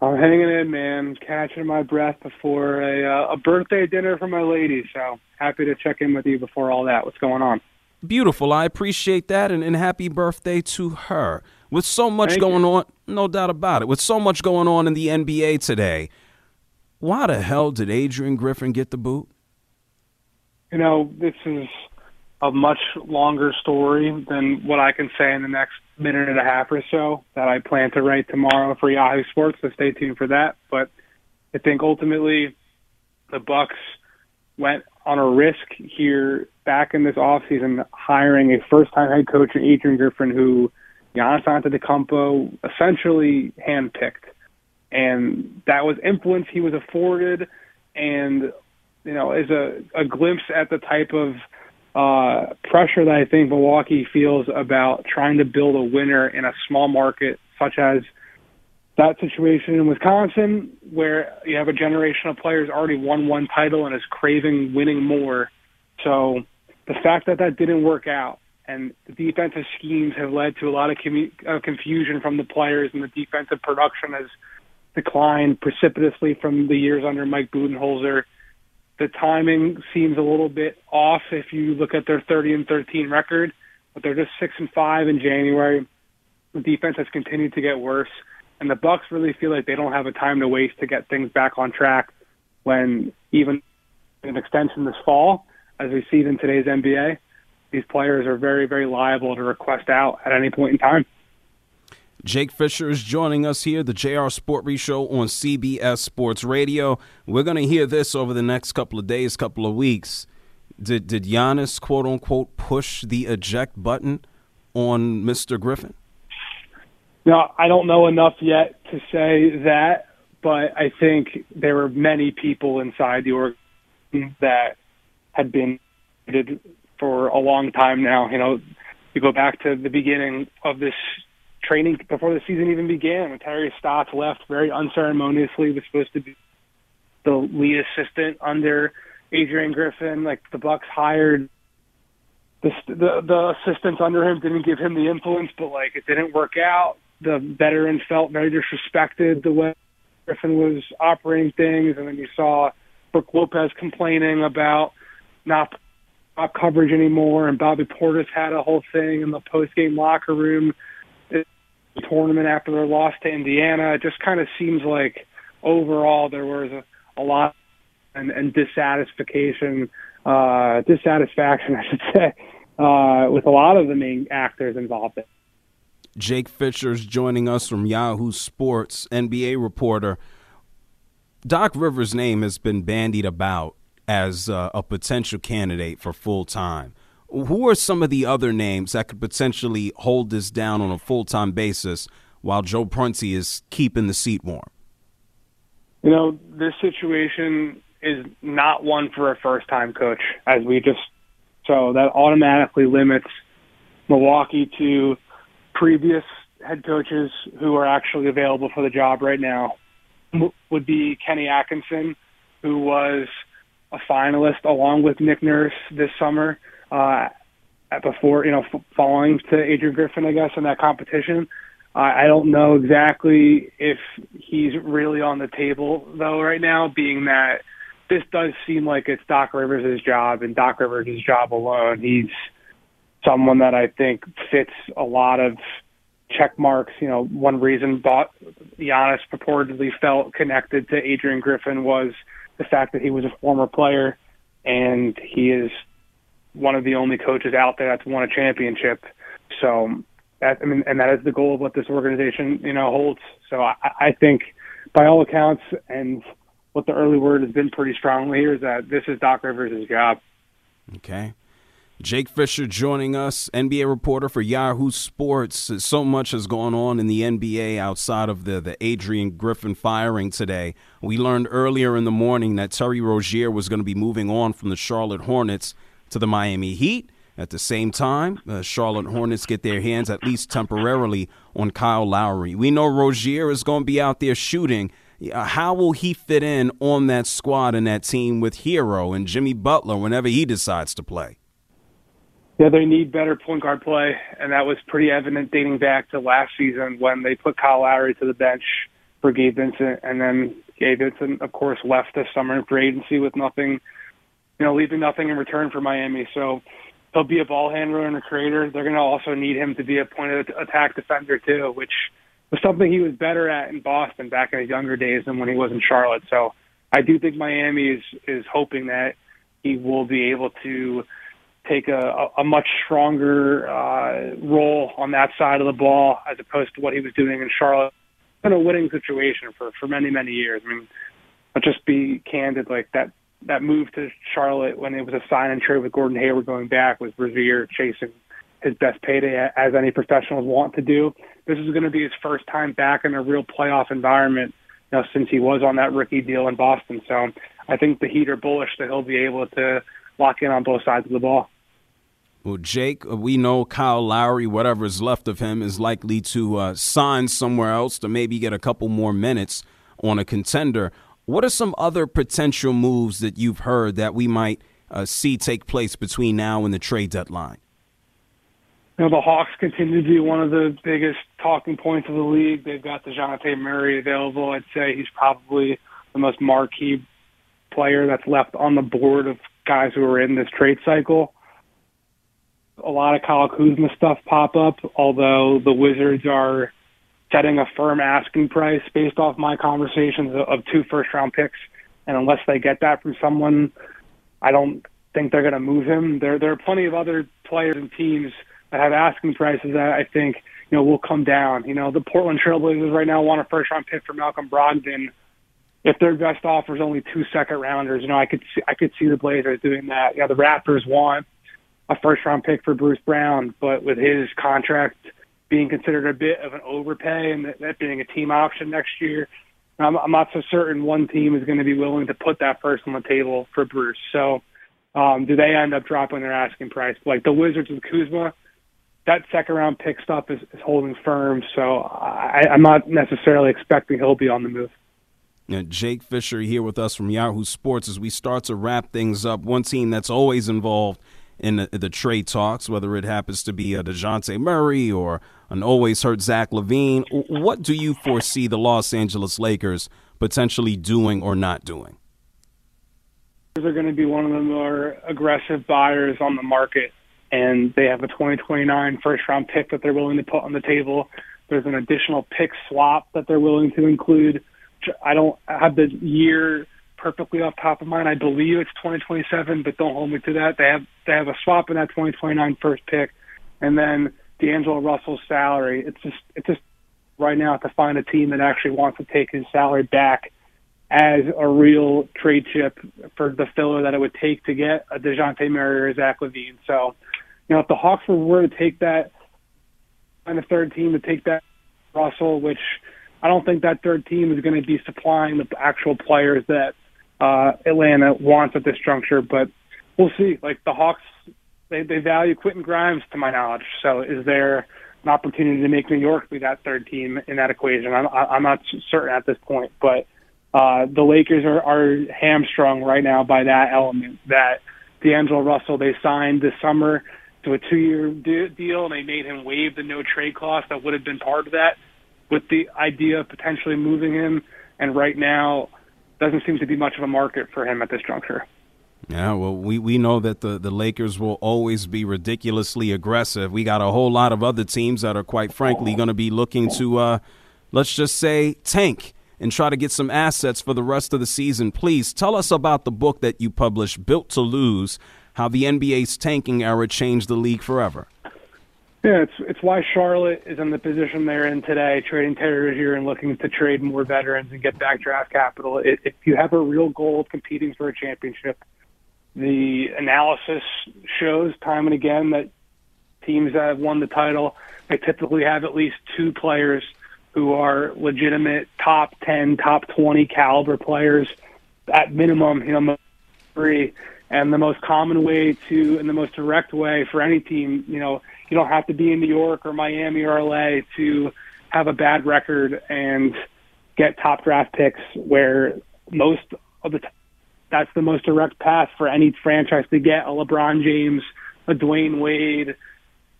I'm hanging in, man. Catching my breath before a uh, a birthday dinner for my lady. So happy to check in with you before all that. What's going on? Beautiful. I appreciate that, and, and happy birthday to her. With so much Thank going you. on, no doubt about it. With so much going on in the NBA today, why the hell did Adrian Griffin get the boot? You know, this is a much longer story than what I can say in the next minute and a half or so that I plan to write tomorrow for Yahoo Sports. So stay tuned for that. But I think ultimately the Bucks went on a risk here back in this offseason hiring a first-time head coach Adrian Griffin who Giannis Antetokounmpo essentially handpicked. And that was influence he was afforded and you know, is a, a glimpse at the type of uh, pressure that I think Milwaukee feels about trying to build a winner in a small market such as that situation in Wisconsin, where you have a generation of players already won one title and is craving winning more. So the fact that that didn't work out and the defensive schemes have led to a lot of commu- uh, confusion from the players and the defensive production has declined precipitously from the years under Mike Budenholzer. The timing seems a little bit off if you look at their 30 and 13 record, but they're just six and five in January. The defense has continued to get worse, and the Bucks really feel like they don't have a time to waste to get things back on track. When even an extension this fall, as we see in today's NBA, these players are very, very liable to request out at any point in time. Jake Fischer is joining us here, the JR Sport Show on CBS Sports Radio. We're going to hear this over the next couple of days, couple of weeks. Did did Giannis quote unquote push the eject button on Mr. Griffin? Now, I don't know enough yet to say that, but I think there were many people inside the organization that had been for a long time now. You know, you go back to the beginning of this training before the season even began when Terry Stotts left very unceremoniously was supposed to be the lead assistant under Adrian Griffin. Like the Bucks hired the the, the assistants under him didn't give him the influence, but like it didn't work out. The veterans felt very disrespected the way Griffin was operating things, and then you saw Brook Lopez complaining about not not coverage anymore, and Bobby Portis had a whole thing in the post game locker room tournament after their loss to Indiana. It just kind of seems like overall there was a, a lot and, and dissatisfaction, uh, dissatisfaction, I should say, uh, with a lot of the main actors involved. Jake Fischer's joining us from Yahoo Sports, NBA reporter. Doc Rivers' name has been bandied about as uh, a potential candidate for full time. Who are some of the other names that could potentially hold this down on a full time basis while Joe Prunty is keeping the seat warm? You know, this situation is not one for a first time coach, as we just so that automatically limits Milwaukee to previous head coaches who are actually available for the job right now. Would be Kenny Atkinson, who was a finalist along with Nick Nurse this summer uh, before you know f- following to Adrian Griffin, I guess, in that competition. Uh, I don't know exactly if he's really on the table though right now, being that this does seem like it's Doc Rivers' job and Doc Rivers' job alone. He's someone that I think fits a lot of check marks. You know, one reason bought Giannis purportedly felt connected to Adrian Griffin was the fact that he was a former player and he is one of the only coaches out there that's won a championship. So that, I mean, and that is the goal of what this organization, you know, holds. So I, I think, by all accounts, and what the early word has been pretty strongly here is that this is Doc Rivers' job. Okay. Jake Fischer joining us, NBA reporter for Yahoo Sports. So much has gone on in the NBA outside of the, the Adrian Griffin firing today. We learned earlier in the morning that Terry Rozier was going to be moving on from the Charlotte Hornets to the Miami Heat. At the same time, the Charlotte Hornets get their hands, at least temporarily, on Kyle Lowry. We know Rozier is going to be out there shooting. Uh, how will he fit in on that squad and that team with Herro and Jimmy Butler whenever he decides to play? Yeah, they need better point guard play, and that was pretty evident dating back to last season when they put Kyle Lowry to the bench for Gabe Vincent, and then Gabe Vincent, of course, left this summer for agency with nothing, you know, leaving nothing in return for Miami. So he'll be a ball handler and a creator. They're going to also need him to be a point of attack defender too, which was something he was better at in Boston back in his younger days than when he was in Charlotte. So I do think Miami is is hoping that he will be able to take a, a much stronger uh, role on that side of the ball as opposed to what he was doing in Charlotte. Been a winning situation for for many many years. I mean, let's just be candid. Like that that move to Charlotte when it was a sign and trade with Gordon Hayward going back was Rozier chasing his best payday as any professionals want to do. This is going to be his first time back in a real playoff environment you know, since he was on that rookie deal in Boston. So I think the Heat are bullish that he'll be able to lock in on both sides of the ball. Well, Jake, we know Kyle Lowry, whatever is left of him, is likely to uh, sign somewhere else to maybe get a couple more minutes on a contender. What are some other potential moves that you've heard that we might uh, see take place between now and the trade deadline? You know, the Hawks continue to be one of the biggest talking points of the league. They've got Dejounte Murray available. I'd say he's probably the most marquee player that's left on the board of guys who are in this trade cycle a lot of Kyle Kuzma stuff pop up, although the Wizards are setting a firm asking price based off my conversations of two first round picks. And unless they get that from someone, I don't think they're going to move him. There, there are plenty of other players and teams that have asking prices that I think, you know, will come down. You know, the Portland Trailblazers right now want a first round pick for Malcolm Brogdon. If their best offer is only two second rounders, you know, I could see, I could see the Blazers doing that. Know, the Raptors want a first round pick for Bruce Brown, but with his contract being considered a bit of an overpay and that, that being a team option next year, I'm, I'm not so certain one team is going to be willing to put that first on the table for Bruce. So, um, do they end up dropping their asking price? Like the Wizards with Kuzma, that second round pick stuff is, is holding firm. So I, I'm not necessarily expecting he'll be on the move. Now, Jake Fischer here with us from Yahoo Sports as we start to wrap things up. One team that's always involved in the, the, trade talks, whether it happens to be a Dejounte Murray or an always hurt Zach LaVine. What do you foresee the Los Angeles Lakers potentially doing or not doing? They're going to be one of the more aggressive buyers on the market, and they have a 2029 first round pick that they're willing to put on the table. There's an additional pick swap that they're willing to include. I don't have the year perfectly off top of mind. I believe it's 2027, but don't hold me to that. They have they have a swap in that 2029 first pick, and then D'Angelo Russell's salary. It's just it's just right now to find a team that actually wants to take his salary back as a real trade chip for the filler that it would take to get a Dejounte Murray or Zach LaVine. So, you know, if the Hawks were to take that, find a third team to take that Russell, which I don't think that third team is going to be supplying the actual players that uh, Atlanta wants at this juncture, but we'll see. Like the Hawks, they, they value Quentin Grimes, to my knowledge. So is there an opportunity to make New York be that third team in that equation? I'm, I'm not certain at this point, but uh, the Lakers are, are hamstrung right now by that element that D'Angelo Russell they signed this summer to a two-year de- deal, and they made him waive the no trade clause that would have been part of that, with the idea of potentially moving him. And right now, doesn't seem to be much of a market for him at this juncture. Yeah, well, we, we know that the, the Lakers will always be ridiculously aggressive. We got a whole lot of other teams that are, quite frankly, going to be looking to, uh, let's just say, tank and try to get some assets for the rest of the season. Please tell us about the book that you published, Built to Lose how the NBA's tanking era changed the league forever. Yeah, it's it's why Charlotte is in the position they're in today, trading Terry Rozier and looking to trade more veterans and get back draft capital. It, if you have a real goal of competing for a championship, the analysis shows time and again that teams that have won the title they typically have at least two players who are legitimate top 10, top 20 caliber players at minimum, you know, three. And the most common way to, and the most direct way for any team, you know, you don't have to be in New York or Miami or LA to have a bad record and get top draft picks where most of the that's the most direct path for any franchise to get a LeBron James, a Dwyane Wade.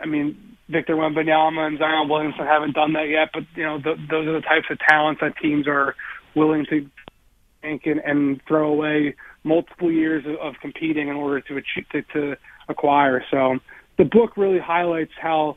I mean, Victor Wembanyama and Zion Williamson haven't done that yet, but you know th- those are the types of talents that teams are willing to think and, and throw away multiple years of, of competing in order to achieve to, to acquire. So the book really highlights how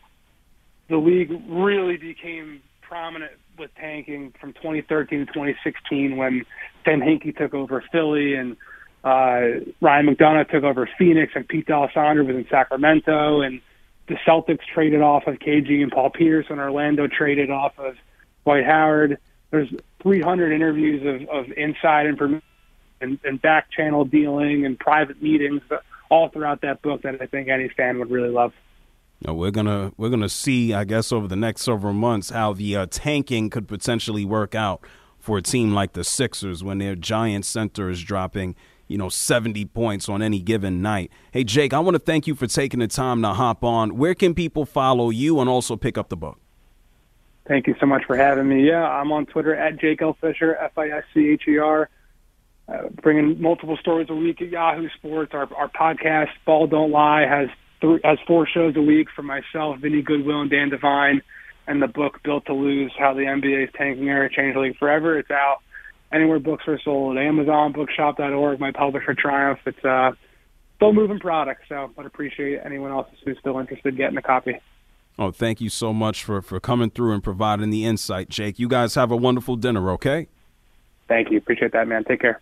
the league really became prominent with tanking from 2013 to 2016 when Sam Hinkie took over Philly and uh, Ryan McDonough took over Phoenix and Pete D'Alessandro was in Sacramento and the Celtics traded off of KG and Paul Pierce and Orlando traded off of Dwight Howard. There's 300 interviews of, of inside information and, and back channel dealing and private meetings all throughout that book that I think any fan would really love. Now we're gonna we're gonna see, I guess, over the next several months how the uh, tanking could potentially work out for a team like the Sixers when their giant center is dropping, you know, 70 points on any given night. Hey, Jake, I want to thank you for taking the time to hop on. Where can people follow you and also pick up the book? Thank you so much for having me. Yeah, I'm on Twitter at Jake L. Fischer, F I S C H E R uh, bringing multiple stories a week at Yahoo Sports. Our, our podcast, Ball Don't Lie, has three, has four shows a week for myself, Vinny Goodwill, and Dan Devine, and the book Built to Lose: How the NBA's Tanking Era Changed the League Forever. It's out anywhere books are sold. Amazon, Bookshop.org, my publisher Triumph. It's a uh, still moving product, so I'd appreciate anyone else who's still interested getting a copy. Oh, thank you so much for, for coming through and providing the insight, Jake. You guys have a wonderful dinner, okay? Thank you. Appreciate that, man. Take care.